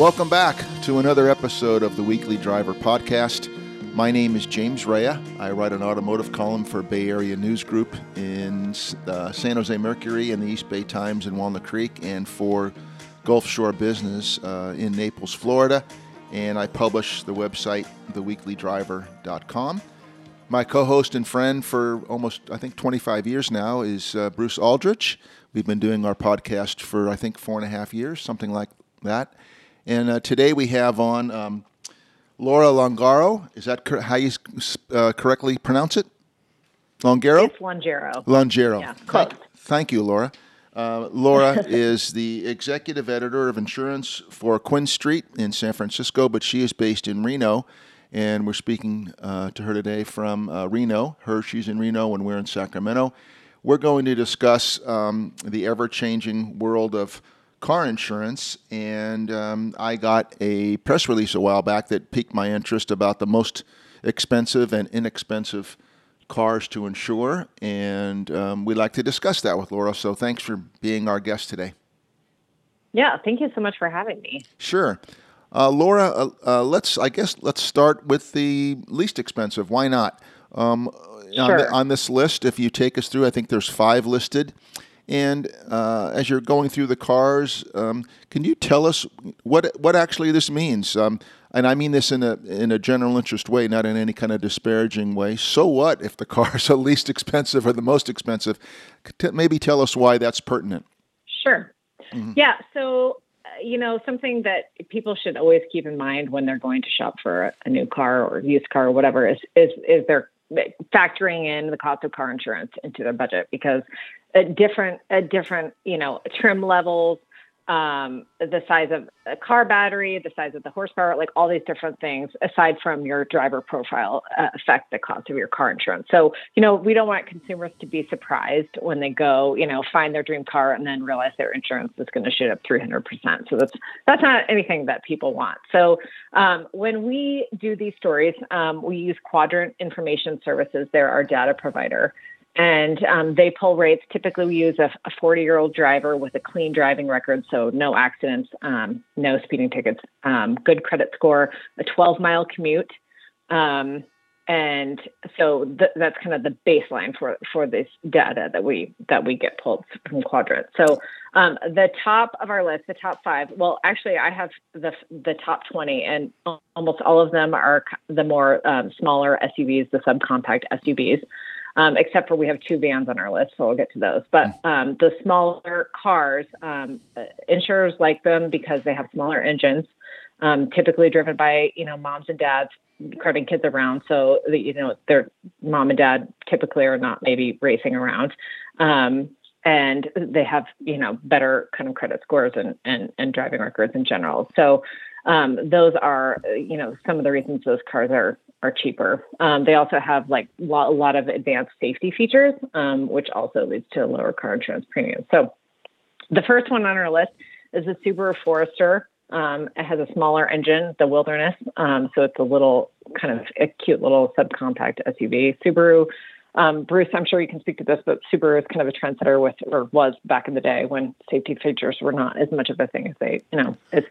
Welcome back to another episode of the Weekly Driver Podcast. My name is James Raia. I write an automotive column for Bay Area News Group in uh, San Jose Mercury and the East Bay Times in Walnut Creek, and for Gulf Shore Business uh, in Naples, Florida. And I publish the website, theweeklydriver.com. My co host and friend for almost, I think, 25 years now is uh, Bruce Aldrich. We've been doing our podcast for, I think, four and a half years, something like that. And uh, today we have on um, Laura Longaro. Is that cor- how you uh, correctly pronounce it? Longaro? It's Longero. Longero. Yeah, close. Thank you, Laura. Uh, Laura is the executive editor of insurance for QuinStreet in San Francisco, but she is based in Reno. And we're speaking uh, to her today from uh, Reno. Her, she's in Reno, and we're in Sacramento. We're going to discuss um, the ever changing world of car insurance. And um, I got a press release a while back that piqued my interest about the most expensive and inexpensive cars to insure. And um, we'd like to discuss that with Laura. So thanks for being our guest today. Yeah, thank you so much for having me. Sure. Uh, Laura, uh, uh, let's, I guess, let's start with the least expensive. Why not? Um, sure. on, the, on, this list, if you take us through, I think there's five listed. And uh, as you're going through the cars, um, can you tell us what what actually this means? Um, and I mean this in a in a general interest way, not in any kind of disparaging way. So what if the cars are least expensive or the most expensive? Maybe tell us why that's pertinent. Sure. Mm-hmm. Yeah. So uh, you know something that people should always keep in mind when they're going to shop for a new car or used car or whatever is is is their factoring in the cost of car insurance into their budget because a different a different you know trim levels um, the size of a car battery, the size of the horsepower, like all these different things, aside from your driver profile, uh, affect the cost of your car insurance. So, you know, we don't want consumers to be surprised when they go, you know, find their dream car and then realize their insurance is going to shoot up 300%. So that's that's not anything that people want. So um, when we do these stories, um, we use Quadrant Information Services. They're our data provider and um, they pull rates. Typically, we use a 40 year old driver with a clean driving record, so no accidents, um, no speeding tickets, um, good credit score, a 12 mile commute. Um, and so th- that's kind of the baseline for, for this data that we that we get pulled from Quadrant. So um, the top of our list, the top five. Well, actually, I have the the top 20, and almost all of them are the more um, smaller SUVs, the subcompact SUVs um, except for we have two vans on our list, so we'll get to those. But hmm. um, the smaller cars, um, insurers like them because they have smaller engines, um, typically driven by you know moms and dads carting kids around, so you know their mom and dad typically are not maybe racing around. Um, and they have, you know, better kind of credit scores and, and, and driving records in general. So um, those are, you know, some of the reasons those cars are are cheaper. Um, they also have like a lot of advanced safety features, um, which also leads to lower car insurance premium. So the first one on our list is the Subaru Forester. Um, it has a smaller engine, the Wilderness, um, so it's a little kind of a cute little subcompact SUV. Subaru. Um, Bruce, I'm sure you can speak to this, but Subaru is kind of a trendsetter with, or was back in the day when safety features were not as much of a thing as they, you know, as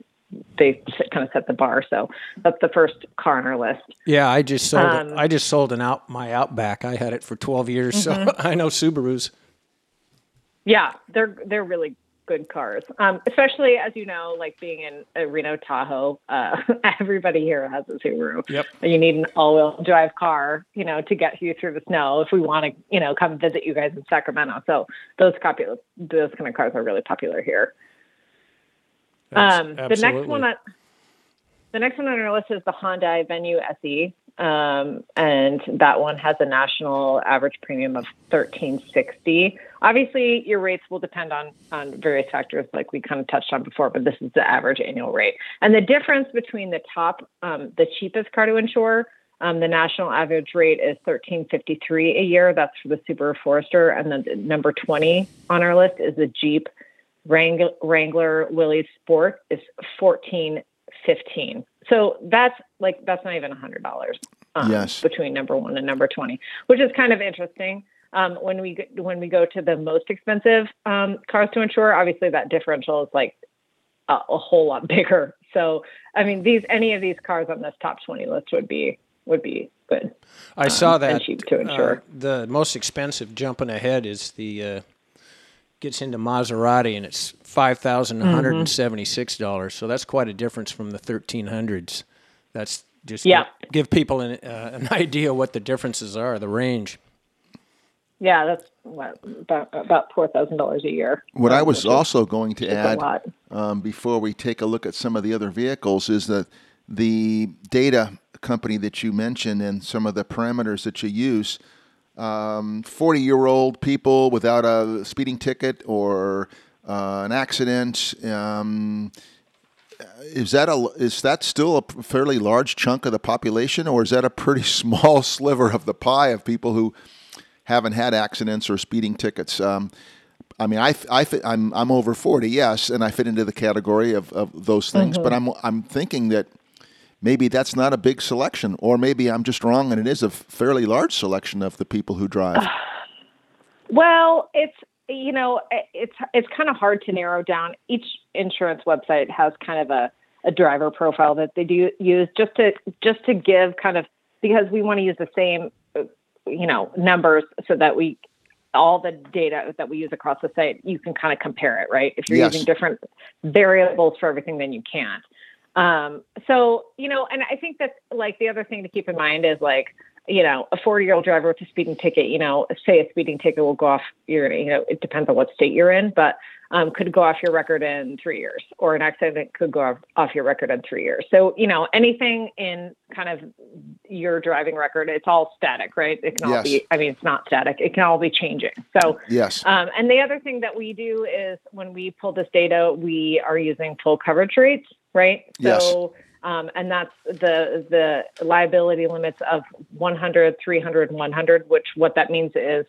they kind of set the bar. So that's the first car on our list. Yeah, I just sold um, I just sold an out my Outback. I had it for 12 years, mm-hmm. so I know Subarus. Yeah, they're they're really good cars. Um, especially as you know, like being in a Reno Tahoe, uh, everybody here has a Subaru. Yep. You need an all-wheel drive car, you know, to get you through the snow. If we want to, you know, come visit you guys in Sacramento, so those copy those kind of cars are really popular here. Um, the next one on the next one on our list is the Hyundai Venue SE, um, and that one has a national average premium of thirteen sixty. Obviously, your rates will depend on on various factors, like we kind of touched on before, but this is the average annual rate. And the difference between the top, um, the cheapest car to insure. Um, the national average rate is thirteen fifty three a year. That's for the Subaru Forester, and then the number twenty on our list is the Jeep Wrangler, Wrangler Willys Sport is fourteen fifteen. So that's like that's not even a hundred dollars. Um, yes. Between number one and number twenty, which is kind of interesting. Um, when we when we go to the most expensive um, cars to insure, obviously that differential is like a, a whole lot bigger. So, I mean, these any of these cars on this top 20 list would be would be good. I um, saw that cheap to insure. Uh, the most expensive jumping ahead is the uh, gets into Maserati and it's five thousand one hundred and seventy six dollars. Mm-hmm. So that's quite a difference from the thirteen hundreds. That's just yeah. give, give people an, uh, an idea what the differences are, the range. Yeah, that's what, about about four thousand dollars a year. What I was also going to add um, before we take a look at some of the other vehicles is that the data company that you mentioned and some of the parameters that you use. Um, 40 year old people without a speeding ticket or uh, an accident. Um, is that a is that still a fairly large chunk of the population, or is that a pretty small sliver of the pie of people who haven't had accidents or speeding tickets? Um, I mean, I, I fit, I'm I'm over forty, yes, and I fit into the category of, of those things. Mm-hmm. But I'm I'm thinking that maybe that's not a big selection, or maybe I'm just wrong, and it is a fairly large selection of the people who drive. Well, it's you know it's it's kind of hard to narrow down. Each insurance website has kind of a a driver profile that they do use just to just to give kind of because we want to use the same you know numbers so that we all the data that we use across the site you can kind of compare it right if you're yes. using different variables for everything then you can't um, so you know and i think that like the other thing to keep in mind is like you know a 40 year old driver with a speeding ticket you know say a speeding ticket will go off your you know it depends on what state you're in but um, could go off your record in three years, or an accident could go off, off your record in three years. So, you know, anything in kind of your driving record, it's all static, right? It can yes. all be, I mean, it's not static, it can all be changing. So, yes. Um, and the other thing that we do is when we pull this data, we are using full coverage rates, right? Yes. So, um, and that's the the liability limits of 100, 300, 100, which what that means is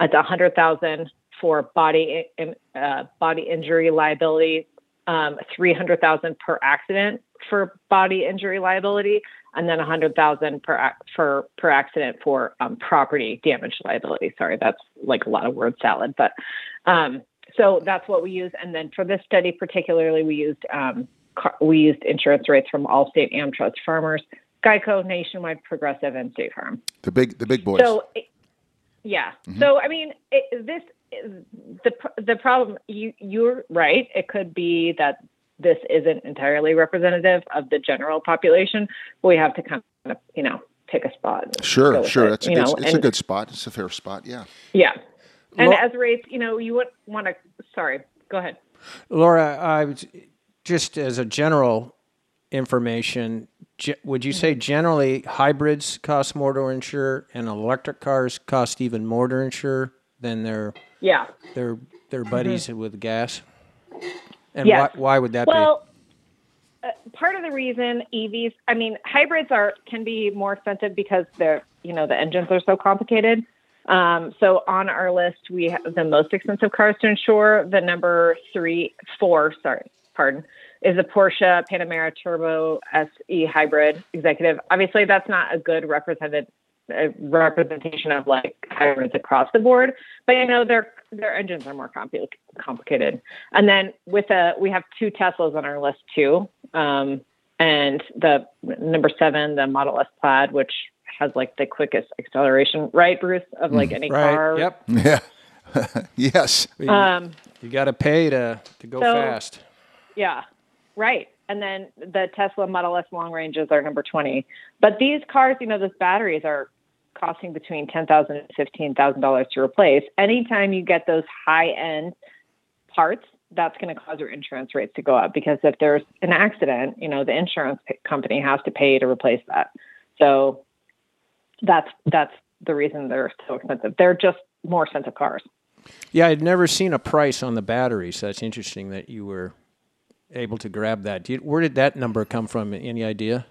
it's 100,000 for body uh, body injury liability, um, three hundred thousand per accident for body injury liability, and then a hundred thousand per for per accident for um, property damage liability. Sorry, that's like a lot of word salad, but um, so that's what we use. And then for this study particularly, we used um, we used insurance rates from Allstate, AmTrust, Farmers, Geico, Nationwide, Progressive, and State Farm. The big the big boys. So. yeah. Mm-hmm. So I mean, it, this the the problem you you're right. It could be that this isn't entirely representative of the general population. We have to kind of you know pick a spot. Sure, sure. It, That's a good, know, it's and, a good spot. It's a fair spot. Yeah. Yeah. And well, as rates, you know, you would want to. Sorry, go ahead. Laura, I just as a general information, would you say mm-hmm. generally hybrids cost more to insure and electric cars cost even more to insure than their yeah. They're they're buddies mm-hmm. with gas. And yes. why, why would that well, be? Uh, part of the reason EVs, I mean, hybrids are can be more expensive because they're you know the engines are so complicated. Um, so on our list, we have the most expensive cars to insure. The number three, four, sorry, pardon, is a Porsche Panamera Turbo SE Hybrid Executive. Obviously, that's not a good represented a representation of like hybrids across the board. But you know, their their engines are more compli- complicated. And then with a we have two Teslas on our list too. Um, and the number seven, the Model S Plaid, which has like the quickest acceleration, right, Bruce, of like mm, any right. car. Yep. Yeah. yes. Um, you got to pay to to go so, fast. Yeah. Right and then the Tesla Model S long ranges are number 20. But these cars, you know, those batteries are costing between $10,000 and $15,000 to replace. Anytime you get those high end parts, that's going to cause your insurance rates to go up because if there's an accident, you know, the insurance company has to pay to replace that. So that's that's the reason they're so expensive. They're just more expensive cars. Yeah, I'd never seen a price on the batteries. That's interesting that you were able to grab that. You, where did that number come from? Any idea?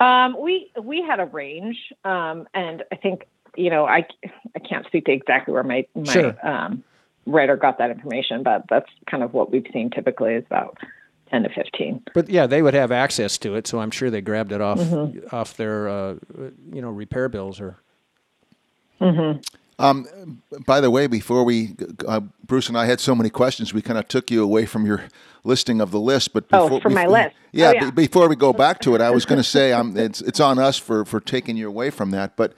Um, we we had a range, um, and I think you know I I can't speak to exactly where my my sure. um, writer got that information, but that's kind of what we've seen typically is about ten to fifteen. But yeah, they would have access to it, so I'm sure they grabbed it off mm-hmm. off their uh, you know repair bills or. Mm-hmm. Um, by the way, before we, uh, Bruce and I had so many questions, we kind of took you away from your listing of the list. But oh, before, from my list. Yeah, oh, yeah. B- before we go back to it, I was going to say um, it's it's on us for for taking you away from that. But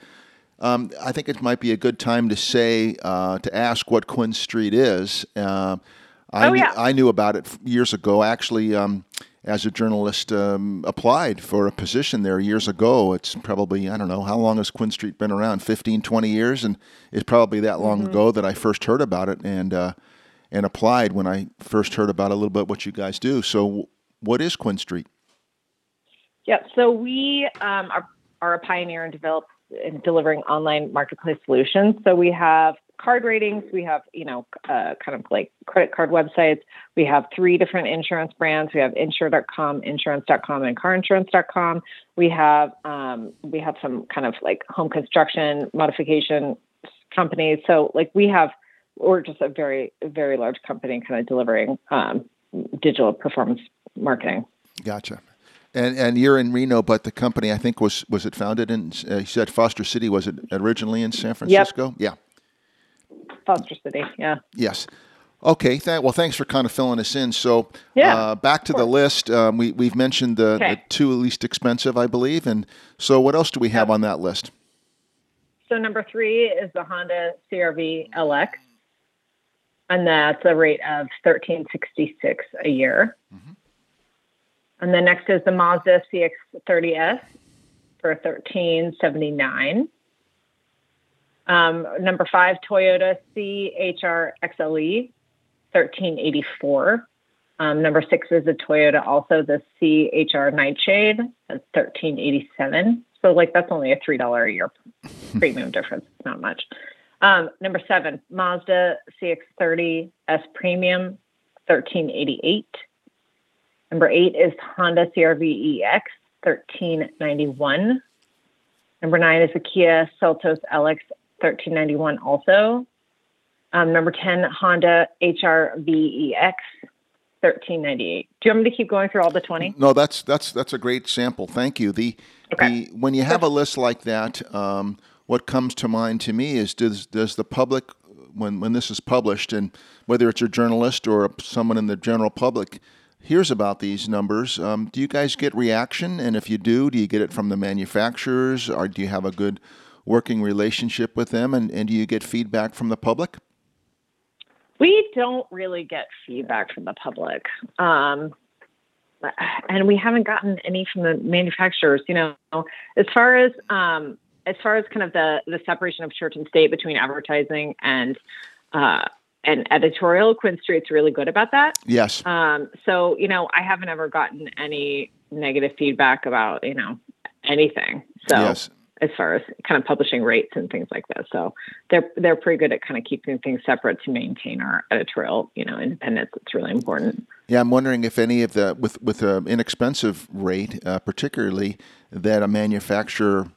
um, I think it might be a good time to say uh, to ask what QuinStreet is. Uh, I, oh, yeah. knew, I knew about it years ago. Actually, um, as a journalist, um, applied for a position there years ago. It's probably, I don't know, how long has QuinStreet been around? 15, 20 years? And it's probably that long mm-hmm. ago that I first heard about it and, uh, and applied when I first heard about a little bit what you guys do. So, what is QuinStreet? Yeah, so we um, are, are a pioneer in develop in delivering online marketplace solutions. So we have card ratings. We have, you know, uh, kind of like credit card websites. We have three different insurance brands. We have insure.com, insurance.com, and carinsurance.com. We have um, we have some kind of like home construction modification companies. So like we have, we're just a very very large company, kind of delivering um, digital performance marketing. Gotcha. And and you're in Reno, but the company I think was was it founded in uh, you said Foster City? Was it originally in San Francisco? Yep. Yeah. Foster City. Yeah. Yes. Okay. Th- well, thanks for kind of filling us in. So, yeah, uh, back to the list. Um, we we've mentioned the, okay. the, two least expensive, I believe, and so what else do we have on that list? So number three is the Honda CRV LX, and that's a rate of thirteen sixty six a year. Mm-hmm. And then next is the Mazda CX30S for thirteen seventy nine. Um, number five, Toyota CHR XLE, 1384. Um, number six is a Toyota, also the CHR Nightshade, that's 1387. So like that's only a three dollar a year premium difference. It's not much. Um, number seven, Mazda CX30 S Premium, 1388. Number eight is Honda CRV EX, 1391. Number nine is the Kia Seltos LX 1391 also. Um, number 10, Honda HRVEX 1398. Do you want me to keep going through all the 20? No, that's that's that's a great sample. Thank you. The, okay. the when you have a list like that, um, what comes to mind to me is does does the public when when this is published and whether it's a journalist or someone in the general public hears about these numbers, um, do you guys get reaction? And if you do, do you get it from the manufacturers, or do you have a good working relationship with them? And, and do you get feedback from the public? We don't really get feedback from the public. Um, and we haven't gotten any from the manufacturers. You know, as far as um, as far as kind of the the separation of church and state between advertising and uh, and editorial, QuinStreet's really good about that. Yes. Um, so you know, I haven't ever gotten any negative feedback about you know anything. So yes as far as kind of publishing rates and things like that. So they're they're pretty good at kind of keeping things separate to maintain our editorial, you know, independence. It's really important. Yeah, I'm wondering if any of the with with an inexpensive rate, uh, particularly that a manufacturer.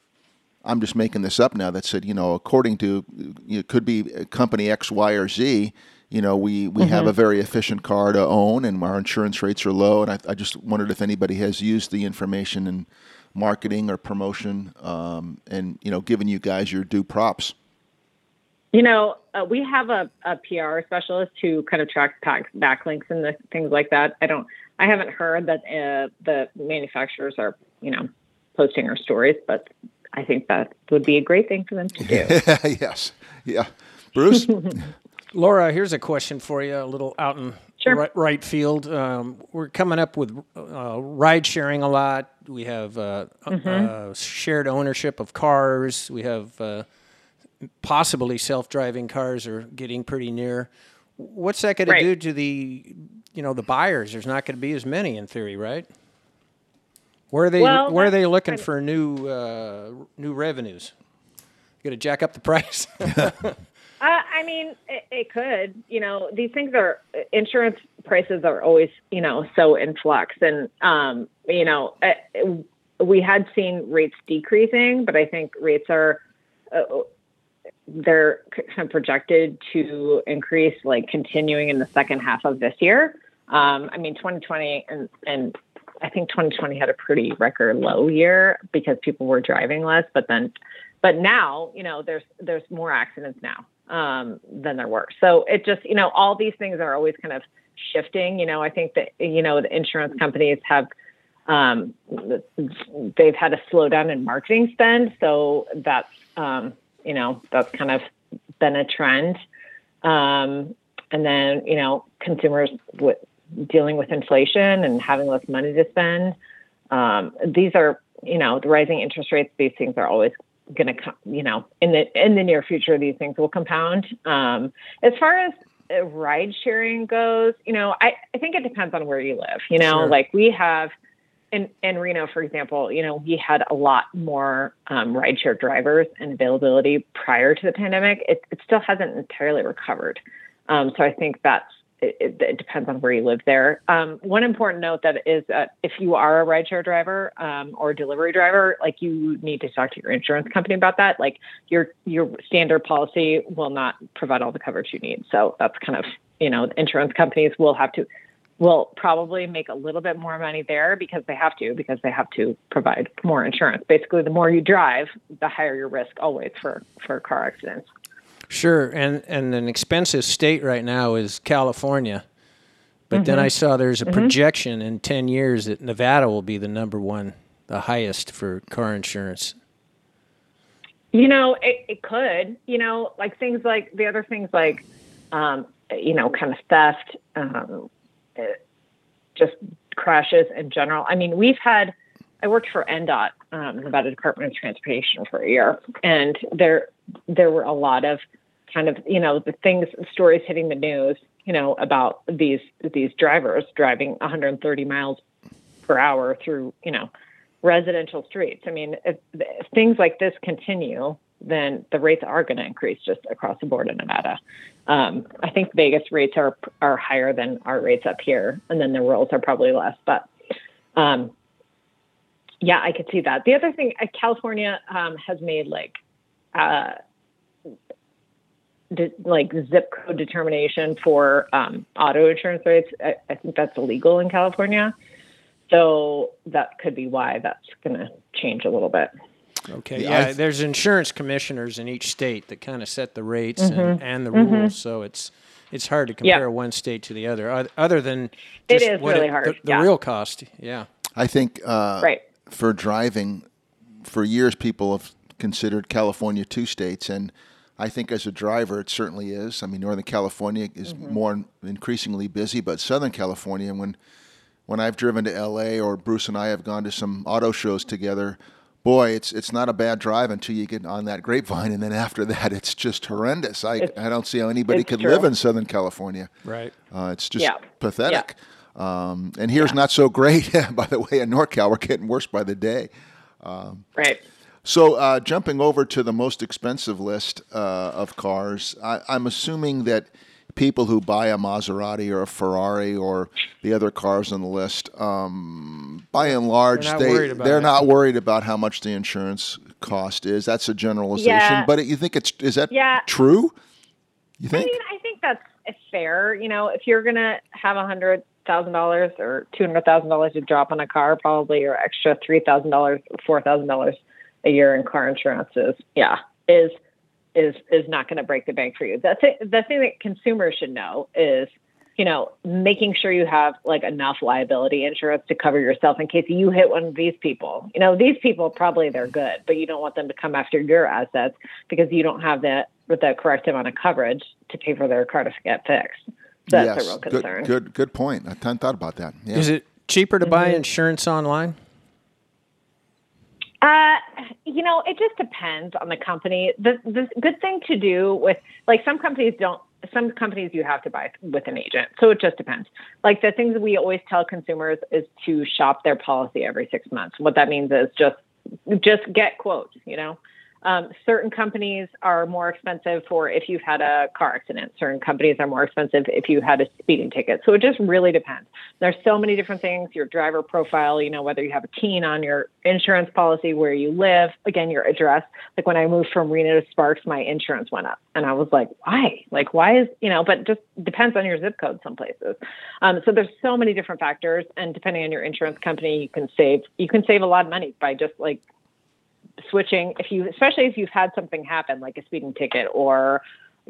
I'm just making this up now. That said, you know, according to it could be company X, Y, or Z. You know, we, we mm-hmm. have a very efficient car to own, and our insurance rates are low. And I, I just wondered if anybody has used the information and marketing or promotion, um, and you know, giving you guys your due props? You know, uh, we have a, a, PR specialist who kind of tracks back, backlinks and the, things like that. I don't, I haven't heard that uh, the manufacturers are, you know, posting our stories, but I think that would be a great thing for them to do. yes, yeah, Bruce. Laura, here's a question for you, a little out in sure. right, right, field. Um, we're coming up with uh, ride sharing a lot. We have uh, mm-hmm. uh, shared ownership of cars. We have uh, possibly self driving cars are getting pretty near. What's that going right. to do to the you know the buyers? There's not going to be as many in theory, right? Where are they? Well, where are they looking for new uh, new revenues? Going to jack up the price? Uh, I mean, it, it, could. You know, these things are insurance prices are always, you know, so in flux, and um, you know, uh, we had seen rates decreasing, but I think rates are uh, they're kind of projected to increase, like continuing in the second half of this year. Um, I mean, 2020 and and I think 2020 had a pretty record low year because people were driving less, but then but now, you know, there's there's more accidents now um, than there were. So it just, you know, all these things are always kind of shifting. You know, I think that you know the insurance companies have um, they've had a slowdown in marketing spend, so that's um, you know that's kind of been a trend. Um, and then you know consumers with dealing with inflation and having less money to spend. Um, these are you know the rising interest rates. These things are always going to come. You know in the in the near future, these things will compound. Um, as far as ride sharing goes, you know, I, I think it depends on where you live. You know, sure. like we have in, in Reno, for example, you know, we had a lot more um, rideshare drivers and availability prior to the pandemic. It, it still hasn't entirely recovered. Um, so I think that's it, it, depends on where you live there. Um, one important note that is that if you are a rideshare driver um, or delivery driver, like you need to talk to your insurance company about that. Like your your standard policy will not provide all the coverage you need. So that's kind of you know insurance companies will have to will probably make a little bit more money there because they have to because they have to provide more insurance. Basically, the more you drive, the higher your risk always for for car accidents. Sure, and and an expensive state right now is California. But mm-hmm. then I saw there's a mm-hmm. projection in 10 years that Nevada will be the number one, the highest for car insurance. You know, it, it could, you know, like things like the other things like, um, you know, kind of theft, um, just crashes in general. I mean, we've had, I worked for NDOT, um, Nevada Department of Transportation for a year, and there there were a lot of kind of you know the things stories hitting the news you know about these these drivers driving 130 miles per hour through you know residential streets. I mean, if, if things like this continue, then the rates are going to increase just across the board in Nevada. Um, I think Vegas rates are are higher than our rates up here, and then the rules are probably less. But um, yeah, I could see that. The other thing, uh, California um, has made like uh, de- like zip code determination for um, auto insurance rates. I, I think that's illegal in California, so that could be why that's going to change a little bit. Okay. Yeah, yeah th- there's insurance commissioners in each state that kind of set the rates mm-hmm. and, and, the mm-hmm. rules. So it's it's hard to compare yeah. one state to the other, other than it is really it, hard. The, the yeah. real cost. Yeah. I think uh, right. for driving, for years people have considered California two states, and I think as a driver it certainly is. I mean, Northern California is mm-hmm. more increasingly busy, but Southern California, when when I've driven to L.A. or Bruce and I have gone to some auto shows together boy, it's it's not a bad drive until you get on that grapevine, and then after that, it's just horrendous. I it's, I don't see how anybody could true. live in Southern California. Right. Uh, it's just yeah. pathetic. Yeah. Um, and here's yeah. not so great, by the way. In NorCal, we're getting worse by the day. Um, right. So, uh, jumping over to the most expensive list uh, of cars, I, I'm assuming that people who buy a Maserati or a Ferrari or the other cars on the list, um, by and large, they're they they're not worried about how much the insurance cost is. That's a generalization, yeah. but you think it's is that yeah. true? You think? I mean, I think that's fair. You know, if you're gonna have a hundred thousand dollars or two hundred thousand dollars to drop on a car, probably or extra three thousand dollars, four thousand dollars a year in car insurance is yeah is is is not going to break the bank for you. That's it. The thing that consumers should know is, you know, making sure you have like enough liability insurance to cover yourself in case you hit one of these people. You know, these people probably they're good, but you don't want them to come after your assets because you don't have that with the correct amount of coverage to pay for their car to get fixed. So that's yes, a real concern. Good, good, good point. I hadn't thought about that. Yeah. Is it cheaper to mm-hmm. buy insurance online? Uh, you know, it just depends on the company. The the good thing to do with like some companies don't some companies you have to buy with an agent. So it just depends. Like the things we always tell consumers is to shop their policy every 6 months. What that means is just just get quotes, you know. Um, certain companies are more expensive for if you've had a car accident. Certain companies are more expensive if you had a speeding ticket. So it just really depends. There's so many different things. Your driver profile, you know, whether you have a teen on your insurance policy, where you live, again, your address. Like when I moved from Reno to Sparks, my insurance went up, and I was like, why? Like why is you know? But just depends on your zip code. Some places. Um, so there's so many different factors, and depending on your insurance company, you can save you can save a lot of money by just like switching if you especially if you've had something happen like a speeding ticket or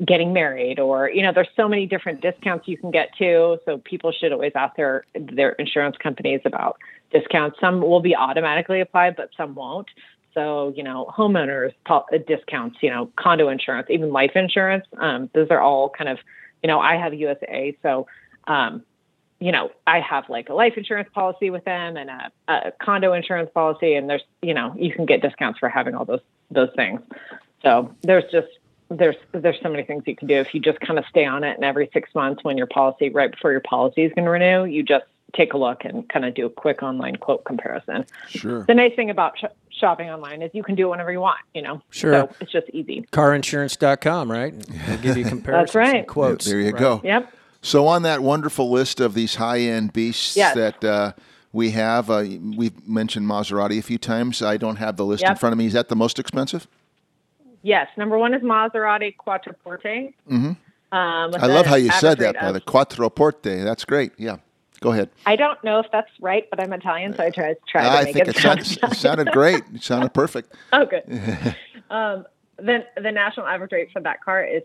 getting married or you know there's so many different discounts you can get too. So people should always ask their their insurance companies about discounts. Some will be automatically applied but some won't. So you know homeowners uh, discounts you know condo insurance even life insurance um, those are all kind of you know i have USAA so um, you know i have like a life insurance policy with them and a, a condo insurance policy and there's you know you can get discounts for having all those those things. So there's just there's there's so many things you can do. If you just kind of stay on it and every six months when your policy right before your policy is going to renew you just take a look and kind of do a quick online quote comparison. Sure. The nice thing about sh- shopping online is you can do it whenever you want you know? Sure. So it's just easy. Carinsurance.com right? They'll give you comparisons that's right. quotes there you right? go. Yep so on that wonderful list of these high-end beasts yes. that uh, we have uh, we've mentioned maserati a few times i don't have the list yep. in front of me is that the most expensive Yes, number one is Maserati Quattroporte. Mm-hmm. Um, I love how you said that, by the Quattroporte. That's great. Yeah, go ahead. I don't know if that's right, but I'm Italian, so I tried, tried I to make think it, it, sound, it sounded great. It sounded perfect. oh, good. um, then the national average rate for that car is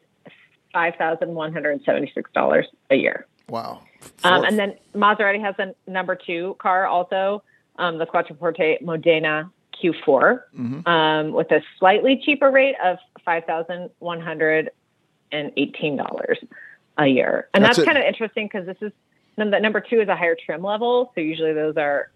five thousand one hundred seventy-six dollars a year. Wow. Um, and then Maserati has a number two car also, um, the Quattroporte Modena Q4 mm-hmm. um, with a slightly cheaper rate of five thousand one hundred and eighteen dollars a year, and that's, that's kind of interesting because this is the number two is a higher trim level, so usually those are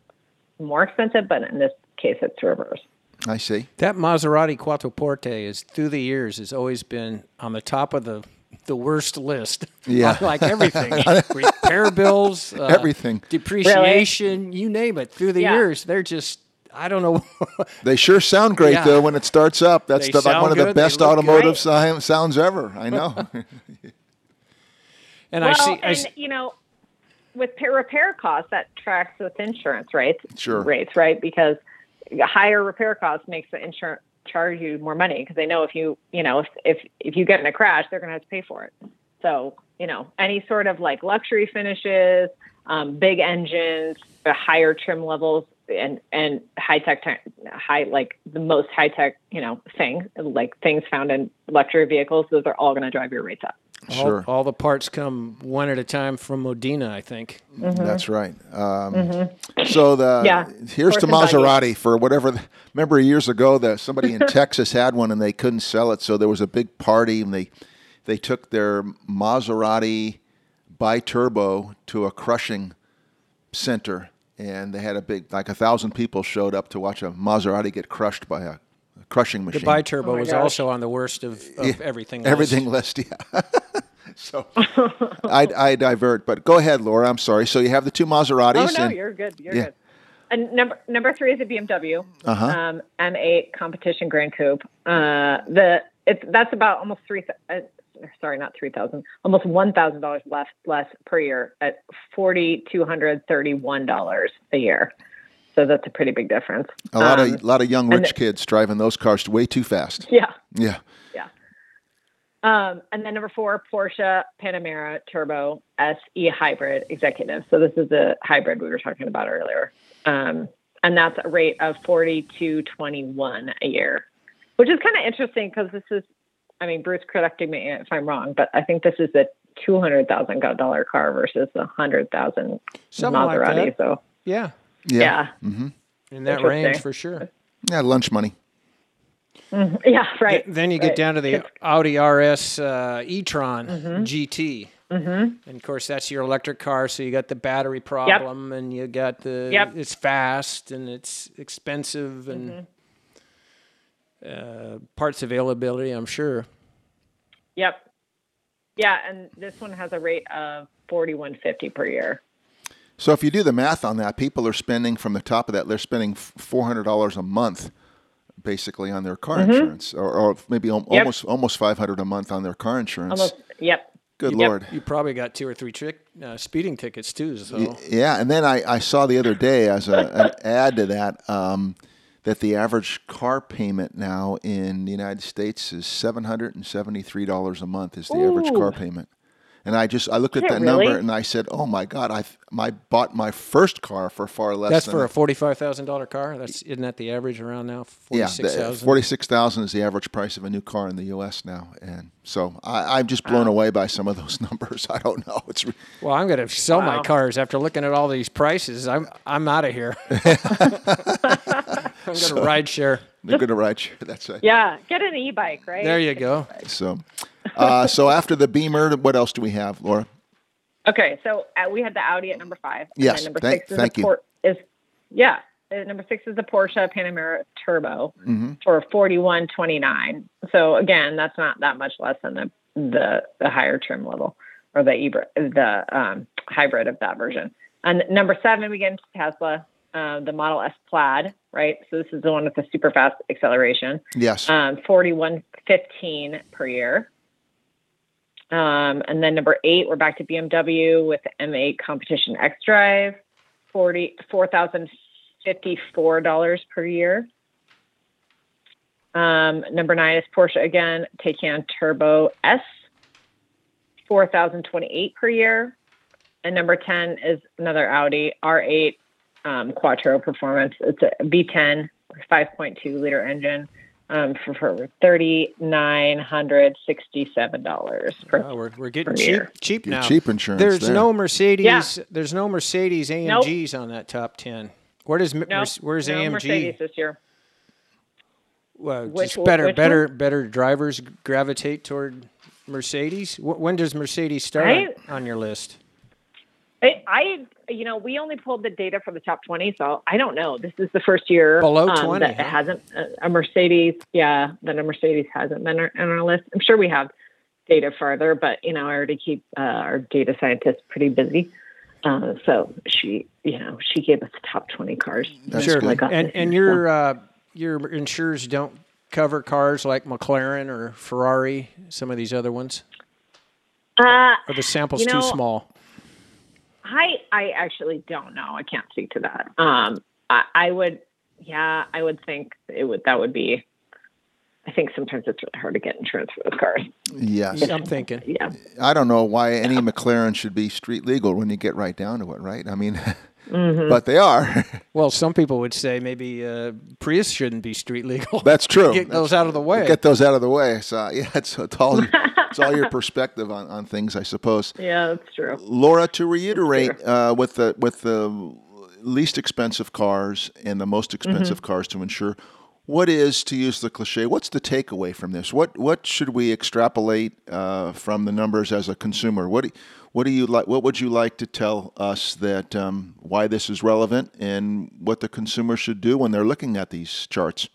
more expensive, but in this case, it's reverse. I see. That Maserati Quattroporte is through the years has always been on the top of the the worst list. Yeah, like everything, repair bills, uh, everything, depreciation, really? you name it. Through the yeah. years, they're just I don't know. they sure sound great yeah. though when it starts up. That's the, like one of the best automotive si- sounds ever. I know. and well, I see, I and, see, you know, with repair costs, that tracks with insurance rates. Sure. Rates, right? Because higher repair costs makes the insurance charge you more money because they know if you, you know, if if if you get in a crash, they're going to have to pay for it. So, you know, any sort of like luxury finishes, um, big engines, higher trim levels, and and high tech high like the most high tech you know thing like things found in luxury vehicles those are all going to drive your rates up sure all, all, the parts come one at a time from modena i think mm-hmm. that's right um, mm-hmm. so the yeah. here's to maserati for whatever the, remember years ago that somebody in texas had one and they couldn't sell it so there was a big party and they they took their maserati bi-turbo to a crushing center and they had a big like a thousand people showed up to watch a Maserati get crushed by a, crushing machine. The bi-turbo oh was gosh. also on the worst of, of yeah, everything. Everything list, yeah. so I, I divert, but go ahead, Laura. I'm sorry. So you have the two Maseratis. Oh no, and, you're good. You're yeah. good. And number number three is a BMW uh-huh. um, M8 Competition Gran Coupe. Uh, the it's that's about almost three. Uh, sorry, not three thousand, almost one thousand dollars less less per year at forty two hundred thirty one dollars a year. So that's a pretty big difference. A lot um, of lot of young rich kids driving those cars way too fast. Yeah. Yeah. Yeah. Um, and then number four, Porsche Panamera Turbo SE Hybrid Executive. So this is the hybrid we were talking about earlier. Um, and that's a rate of forty two twenty one a year, which is kind of interesting because this is I mean, Bruce, correcting me if I'm wrong, but I think this is a two hundred thousand dollar car versus a hundred thousand Maserati. Like so yeah, yeah, yeah. Mm-hmm. in that range for sure. Yeah, lunch money. Mm-hmm. Yeah, right. then you get down to the Audi RS uh, e-tron mm-hmm. GT. Mm-hmm. And of course, that's your electric car, so you got the battery problem, yep. and you got the yep. it's fast and it's expensive, and mm-hmm. Uh, parts availability, I'm sure. Yep. Yeah, and this one has a rate of forty one fifty per year. So if you do the math on that, people are spending from the top of that, they're spending four hundred dollars a month, basically on their car mm-hmm. insurance, or, or maybe yep. almost almost five hundred a month on their car insurance. Almost. Yep. Good yep. lord! You probably got two or three trick uh, speeding tickets too. So yeah, and then I, I saw the other day as a, an ad to that. Um, that the average car payment now in the United States is seven hundred and seventy three dollars a month is the Ooh. average car payment. And I just I looked at that really? number and I said, "Oh my God! I I bought my first car for far less." That's than for a forty-five thousand dollar car. That's isn't that the average around now? Forty-six thousand. Yeah, forty-six thousand is the average price of a new car in the U.S. now, and so I, am just blown wow. away by some of those numbers. I don't know. It's re- well, I'm going to sell wow. my cars after looking at all these prices. I'm I'm out of here. I'm going to so, ride share. They're going to ride share. That's right. Yeah, get an e-bike, right? There you go. So. Uh, so after the Beamer, what else do we have, Laura? Okay, so uh, we had the Audi at number five. Yes, number thank, six is thank you. Por- is yeah, number six is the Porsche Panamera Turbo mm-hmm. for forty one twenty nine. So again, that's not that much less than the the, the higher trim level or the ebra, the um, hybrid of that version. And number seven, we get into Tesla, uh, the Model S Plaid, right? So this is the one with the super fast acceleration. Yes. Um, forty one fifteen per year. Um, and then number eight, we're back to BMW with the M8 Competition X Drive, forty four thousand fifty four dollars per year. Um, number nine is Porsche again, Taycan Turbo S, four thousand twenty eight per year. And number ten is another Audi R8 um, Quattro Performance. It's a V10, 5.2 liter engine um, for, for thirty nine hundred sixty seven dollars. Oh, we're, we're getting cheap year. cheap now. Cheap insurance. There's there. no Mercedes. Yeah. There's no Mercedes AMGs nope. on that top ten. Where does nope. Where's no AMG? Mercedes this year. Well, which, just better, better, one? better drivers gravitate toward Mercedes. When does Mercedes start I, on your list? I, I, you know, we only pulled the data for the top 20, so I don't know. This is the first year below um, 20 that huh? hasn't uh, a Mercedes. Yeah, that a Mercedes hasn't been on our list. I'm sure we have data farther, but you know, I already keep uh, our data scientists pretty busy. Uh, so she, you know, she gave us the top 20 cars. That's sure. Good. And and your uh, your insurers don't cover cars like McLaren or Ferrari, some of these other ones. Uh, or the sample's you know, too small. I I actually don't know. I can't speak to that. Um, I, I would, yeah, I would think it would. That would be. I think sometimes it's really hard to get insurance for those cars. Yes, I'm thinking. Yeah, I don't know why any yeah. McLaren should be street legal when you get right down to it, right? I mean. Mm-hmm. But they are. well, some people would say maybe uh, Prius shouldn't be street legal. That's true. get That's, those out of the way. Get those out of the way. So yeah, it's, it's all it's all your perspective on, on things, I suppose. Yeah, that's true. Laura, to reiterate, uh, with the with the least expensive cars and the most expensive mm-hmm. cars to insure, what is, to use the cliche, what's the takeaway from this? What what should we extrapolate uh, from the numbers as a consumer? What what do you like? What would you like to tell us that um, why this is relevant and what the consumer should do when they're looking at these charts?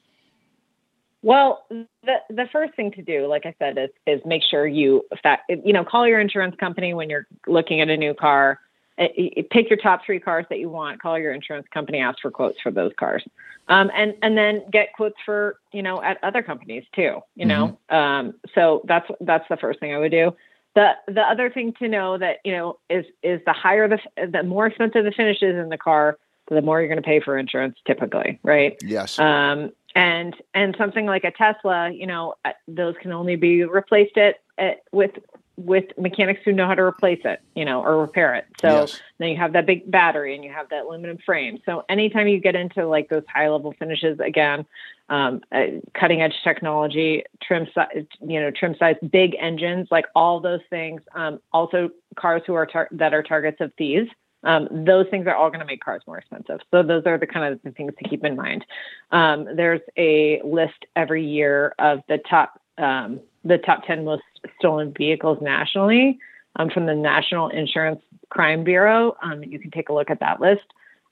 Well, the the first thing to do, like I said, is is make sure you fact, you know call your insurance company when you're looking at a new car. Pick your top three cars that you want. Call your insurance company, ask for quotes for those cars, um, and and then get quotes for you know at other companies too. You know, mm-hmm. um, so that's that's the first thing I would do. The the other thing to know that you know is is the higher the the more expensive the finishes in the car, the more you're going to pay for insurance typically, right? Yes. Um, and and something like a Tesla, you know, uh, those can only be replaced at, at with with mechanics who know how to replace it, you know, or repair it. So yes. then you have that big battery and you have that aluminum frame. So anytime you get into like those high level finishes, again, um, uh, cutting edge technology, trim size, you know, trim size, big engines, like all those things. Um, also, cars who are tar- that are targets of thieves. Um, those things are all going to make cars more expensive. So those are the kind of the things to keep in mind. Um, there's a list every year of the top um, the top 10 most stolen vehicles nationally um, from the National Insurance Crime Bureau. Um, you can take a look at that list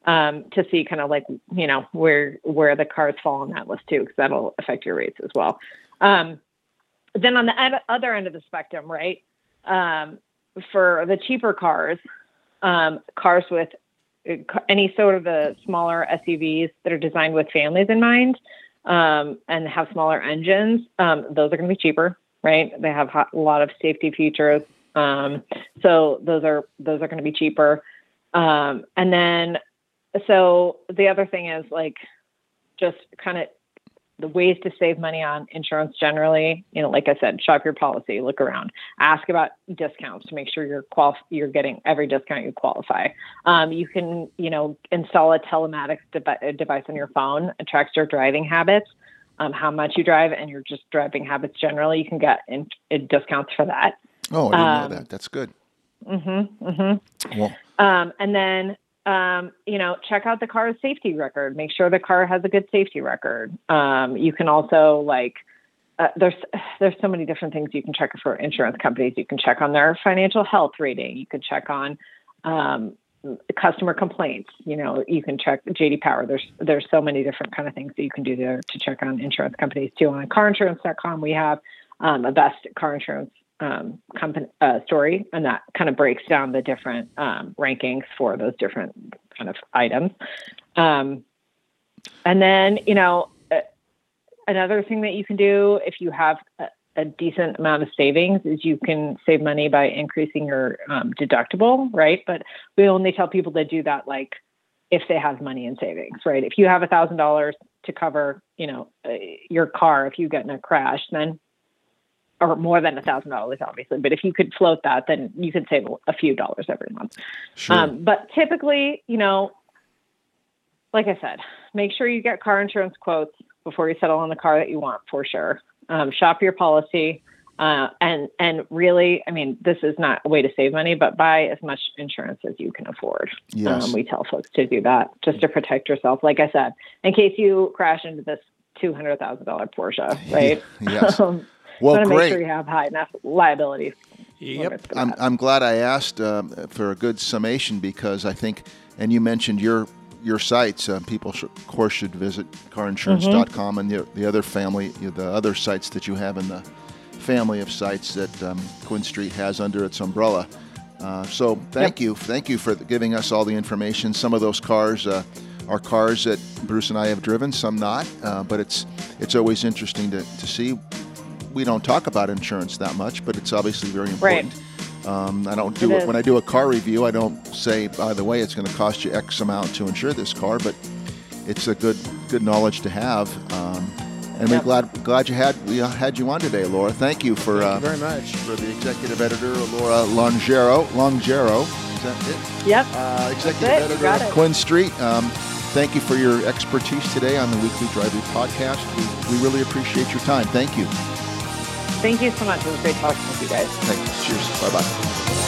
um, to see kind of like you know where where the cars fall on that list too, because that'll affect your rates as well. Um, then on the other end of the spectrum, right, um, for the cheaper cars, um, cars with uh, any sort of the smaller SUVs that are designed with families in mind um, and have smaller engines, um, those are going to be cheaper, right? They have a lot of safety features, um, so those are those are going to be cheaper. Um, and then, so the other thing is like just kind of the ways to save money on insurance generally, you know, like I said, shop your policy, look around, ask about discounts to make sure you're qual- you're getting every discount you qualify. Um, you can, you know, install a telematics de- device on your phone, it tracks your driving habits, um, how much you drive, and your just driving habits generally. You can get in, in discounts for that. Oh, I didn't um, know that. That's good. Mm-hmm. Mm-hmm. Well, um, and then um, you know, check out the car's safety record. Make sure the car has a good safety record. Um, you can also like uh, there's there's so many different things you can check for insurance companies. You can check on their financial health rating. You can check on um, customer complaints. You know, you can check JD Power. There's there's so many different kind of things that you can do there to check on insurance companies too. On CarInsurance.com, we have um, a best car insurance um, company uh, story, and that kind of breaks down the different um, rankings for those different kind of items. Um, and then, you know, uh, another thing that you can do if you have a, a, decent amount of savings is you can save money by increasing your um, deductible, right? But we only tell people to do that like if they have money in savings, right? If you have a thousand dollars to cover, you know, uh, your car if you get in a crash, then or more than a thousand dollars, obviously. But if you could float that, then you could save a few dollars every month. Sure. Um, but typically, you know, like I said, make sure you get car insurance quotes before you settle on the car that you want for sure. Um, shop your policy. Uh, and and really, I mean, this is not a way to save money, but buy as much insurance as you can afford. Yes. Um, we tell folks to do that just to protect yourself. Like I said, in case you crash into this two hundred thousand dollar Porsche, right? yes. Um, well, great. make sure you have high enough liabilities. Yep. I'm, I'm glad I asked uh, for a good summation because I think, and you mentioned your your sites. Uh, people, should, of course, should visit carinsurance.com mm-hmm. and the, the other family, the other sites that you have in the family of sites that um, QuinStreet has under its umbrella. Uh, so thank yep. you, thank you for giving us all the information. Some of those cars uh, are cars that Bruce and I have driven, some not, uh, but it's it's always interesting to, to see we don't talk about insurance that much, but it's obviously very important. Right. Um, I don't do it, it when I do a car review. I don't say, by the way, it's going to cost you X amount to insure this car, but it's a good good knowledge to have. Um, and yep. we're glad glad you had we had you on today, Laura. Thank you for Thank you uh, very much for the executive editor, Laura Longero. Longero, is that it? Yep. Uh, executive editor of QuinStreet. Um, thank you for your expertise today on the Weekly Driver Podcast. We, we really appreciate your time. Thank you. Thank you so much. It was great talking with you guys. Thanks. Cheers. Bye bye.